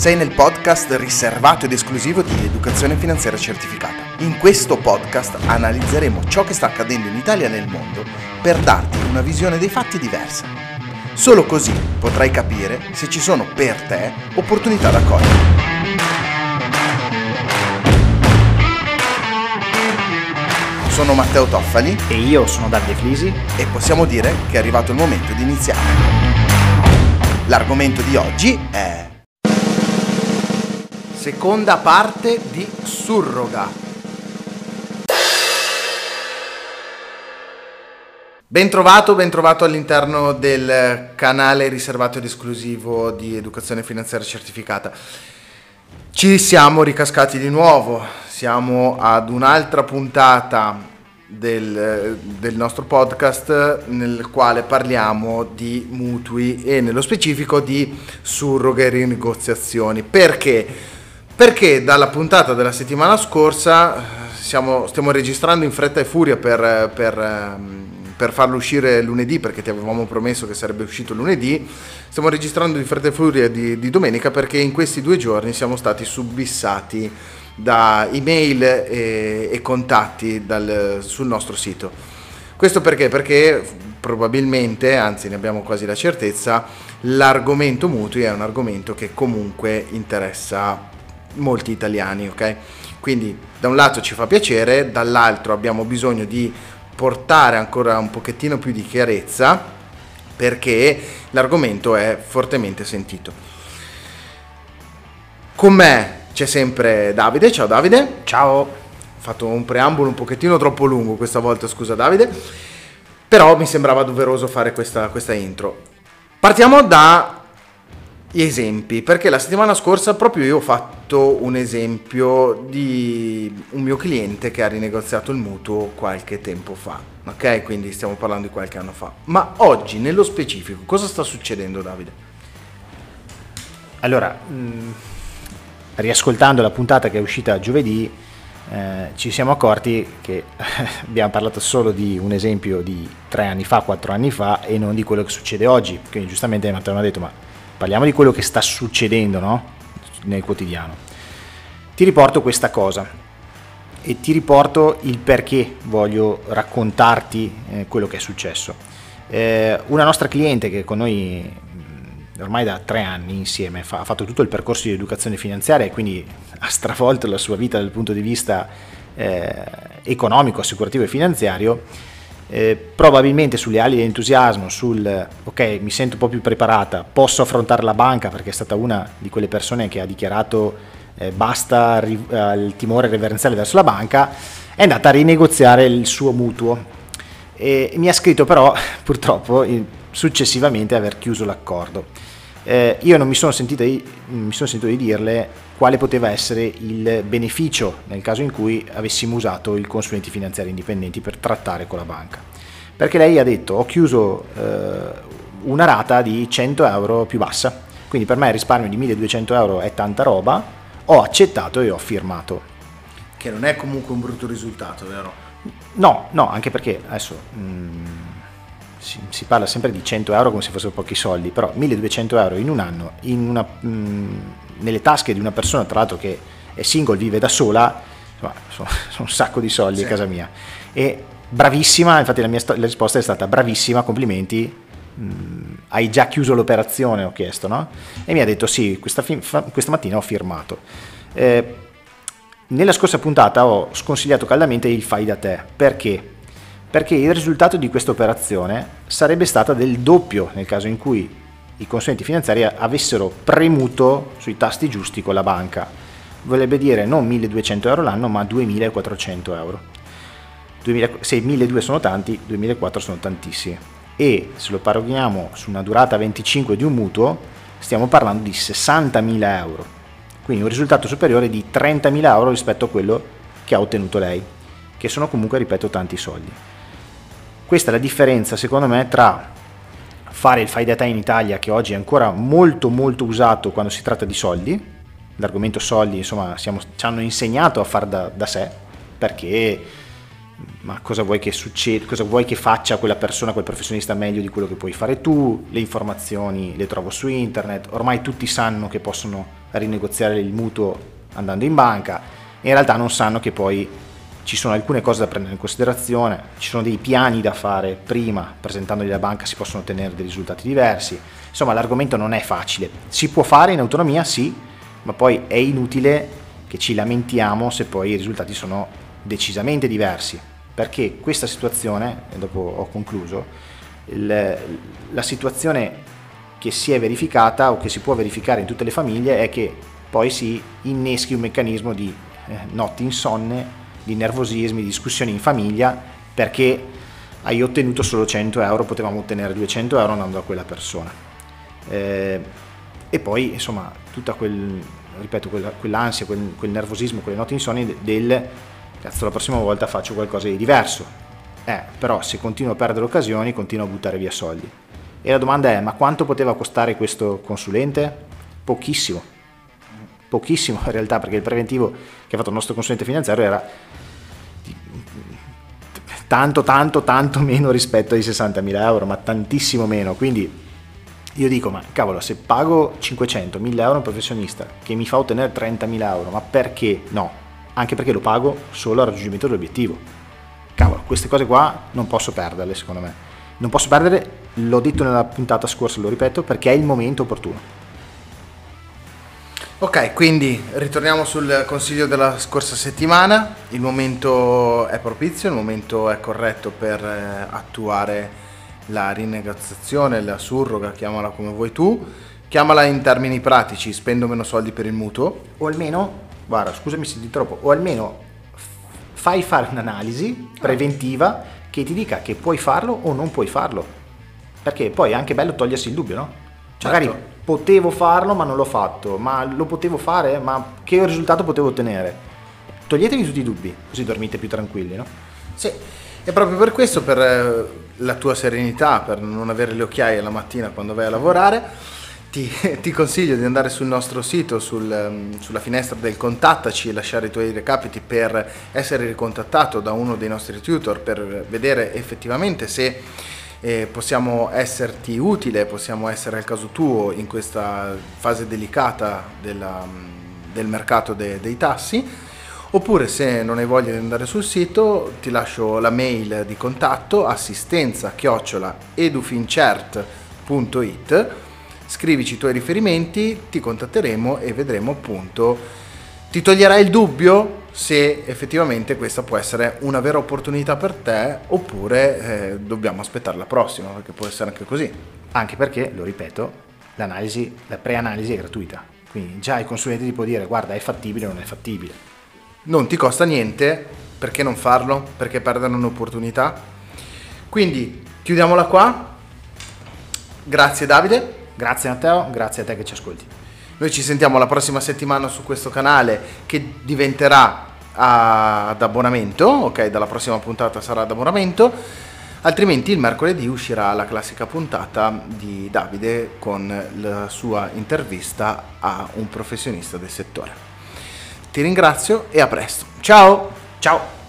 Sei nel podcast riservato ed esclusivo di Educazione Finanziaria Certificata. In questo podcast analizzeremo ciò che sta accadendo in Italia e nel mondo per darti una visione dei fatti diversa. Solo così potrai capire se ci sono per te opportunità da cogliere. Sono Matteo Toffali E io sono Davide Flisi. e possiamo dire che è arrivato il momento di iniziare. L'argomento di oggi è seconda parte di Surroga. Bentrovato, bentrovato all'interno del canale riservato ed esclusivo di Educazione Finanziaria Certificata. Ci siamo ricascati di nuovo, siamo ad un'altra puntata del, del nostro podcast nel quale parliamo di mutui e nello specifico di surroghe e rinegoziazioni. Perché? Perché dalla puntata della settimana scorsa eh, siamo- stiamo registrando in fretta e furia per, per, ehm, per farlo uscire lunedì, perché ti avevamo promesso che sarebbe uscito lunedì. Stiamo registrando in fretta e furia di, di domenica perché in questi due giorni siamo stati subissati da email e, e contatti dal- sul nostro sito. Questo perché? Perché probabilmente, anzi ne abbiamo quasi la certezza, l'argomento mutui è un argomento che comunque interessa molti italiani, ok? Quindi da un lato ci fa piacere, dall'altro abbiamo bisogno di portare ancora un pochettino più di chiarezza perché l'argomento è fortemente sentito. Con me c'è sempre Davide, ciao Davide. Ciao. Ho fatto un preambolo un pochettino troppo lungo questa volta, scusa Davide, però mi sembrava doveroso fare questa, questa intro. Partiamo da gli esempi, perché la settimana scorsa proprio io ho fatto un esempio di un mio cliente che ha rinegoziato il mutuo qualche tempo fa, ok? Quindi stiamo parlando di qualche anno fa. Ma oggi, nello specifico, cosa sta succedendo Davide? Allora, mh, riascoltando la puntata che è uscita giovedì, eh, ci siamo accorti che abbiamo parlato solo di un esempio di tre anni fa, quattro anni fa e non di quello che succede oggi. Quindi giustamente Matteo mi ha detto, ma parliamo di quello che sta succedendo no? nel quotidiano. Ti riporto questa cosa e ti riporto il perché voglio raccontarti eh, quello che è successo. Eh, una nostra cliente che con noi mh, ormai da tre anni insieme fa- ha fatto tutto il percorso di educazione finanziaria e quindi ha stravolto la sua vita dal punto di vista eh, economico, assicurativo e finanziario. Eh, probabilmente sulle ali di entusiasmo, sul ok, mi sento un po' più preparata, posso affrontare la banca perché è stata una di quelle persone che ha dichiarato eh, basta ri- al timore reverenziale verso la banca, è andata a rinegoziare il suo mutuo e mi ha scritto però purtroppo successivamente aver chiuso l'accordo. Eh, io non mi sono, sentito di, mi sono sentito di dirle quale poteva essere il beneficio nel caso in cui avessimo usato i consulenti finanziari indipendenti per trattare con la banca. Perché lei ha detto ho chiuso eh, una rata di 100 euro più bassa, quindi per me il risparmio di 1200 euro è tanta roba, ho accettato e ho firmato. Che non è comunque un brutto risultato, vero? No, no, anche perché adesso mm, si, si parla sempre di 100 euro come se fossero pochi soldi, però 1200 euro in un anno in una, mm, nelle tasche di una persona, tra l'altro che è single, vive da sola, insomma, sono, sono un sacco di soldi Sì. a casa mia. E bravissima, infatti la mia sto- la risposta è stata bravissima, complimenti, mm, hai già chiuso l'operazione, ho chiesto, no? E mi ha detto sì, questa, fi- fa- questa mattina ho firmato. Eh, nella scorsa puntata ho sconsigliato caldamente il fai da te. Perché? Perché il risultato di questa operazione sarebbe stata del doppio nel caso in cui i consulenti finanziari avessero premuto sui tasti giusti con la banca. Vorrebbe dire non 1200 euro l'anno, ma 2400 euro. 2000 se 1200 sono tanti, 2400 sono tantissimi. E se lo paragoniamo su una durata 25 di un mutuo, stiamo parlando di 60.000 euro. Quindi un risultato superiore di 30.000 euro rispetto a quello che ha ottenuto lei, che sono comunque, ripeto, tanti soldi. Questa è la differenza, secondo me, tra fare il fai da te in Italia, che oggi è ancora molto molto usato quando si tratta di soldi, l'argomento soldi, insomma, siamo- ci hanno insegnato a far da, da sé, perché ma cosa vuoi che succeda, cosa vuoi che faccia quella persona, quel professionista meglio di quello che puoi fare tu, le informazioni le trovo su internet, ormai tutti sanno che possono rinegoziare il mutuo andando in banca, in realtà non sanno che poi ci sono alcune cose da prendere in considerazione, ci sono dei piani da fare prima, presentandoli alla banca si possono ottenere dei risultati diversi, insomma l'argomento non è facile, si può fare in autonomia sì, ma poi è inutile che ci lamentiamo se poi i risultati sono decisamente diversi, perché questa situazione, e dopo ho concluso, la situazione che si è verificata o che si può verificare in tutte le famiglie è che poi si inneschi un meccanismo di eh, notti insonne, di nervosismi, di discussioni in famiglia perché hai ottenuto solo 100 euro, potevamo ottenere 200 euro andando a quella persona. Eh, e poi insomma tutta quel, ripeto, quella, quell'ansia, quel, quel, nervosismo, quelle notti insonni del cazzo la prossima volta faccio qualcosa di diverso. Eh, però se continuo a perdere occasioni continuo a buttare via soldi. E la domanda è, ma quanto poteva costare questo consulente? Pochissimo pochissimo in realtà perché il preventivo che ha fatto il nostro consulente finanziario era tanto tanto tanto meno rispetto ai 60.000 euro ma tantissimo meno. Quindi io dico ma cavolo se pago 500 1000 euro a un professionista che mi fa ottenere 30.000 euro ma perché no? Anche perché lo pago solo al raggiungimento dell'obiettivo. Cavolo queste cose qua non posso perderle secondo me. Non posso perdere l'ho detto nella puntata scorsa lo ripeto perché è il momento opportuno Ok, quindi ritorniamo sul consiglio della scorsa settimana. Il momento è propizio, il momento è corretto per eh, attuare la rinegoziazione, la surroga, chiamala come vuoi tu. Chiamala in termini pratici, spendo meno soldi per il mutuo. O almeno, guarda, scusami se ti troppo, o almeno fai fare un'analisi preventiva che ti dica che puoi farlo o non puoi farlo. Perché poi è anche bello togliersi il dubbio, no? Certo. Magari potevo farlo ma non l'ho fatto, ma lo potevo fare, ma che risultato potevo ottenere? Toglietevi tutti i dubbi, così dormite più tranquilli, no? Sì, e proprio per questo, per eh, la tua serenità, per non avere le occhiaie la mattina quando vai a lavorare, ti, ti consiglio di andare sul nostro sito, sul, ehm, sulla finestra del contattaci e lasciare i tuoi recapiti per essere ricontattato da uno dei nostri tutor per vedere effettivamente se eh, possiamo esserti utile, possiamo essere al caso tuo in questa fase delicata della, del mercato de, dei tassi. Oppure se non hai voglia di andare sul sito ti lascio la mail di contatto assistenza chiocciola edufincert.it scrivici i tuoi riferimenti, ti contatteremo e vedremo appunto ti toglierai il dubbio se effettivamente questa può essere una vera opportunità per te oppure eh, dobbiamo aspettare la prossima, perché può essere anche così. Anche perché, lo ripeto, l'analisi, la preanalisi è gratuita, quindi già il consulente ti può dire guarda è fattibile o non è fattibile. Non ti costa niente, perché non farlo? Perché perdere un'opportunità? Quindi chiudiamola qua. Grazie Davide. Grazie Matteo, grazie a te che ci ascolti. Noi ci sentiamo la prossima settimana su questo canale che diventerà ad abbonamento, ok? Dalla prossima puntata sarà ad abbonamento. Altrimenti il mercoledì uscirà la classica puntata di Davide con la sua intervista a un professionista del settore. Ti ringrazio e a presto. Ciao! Ciao!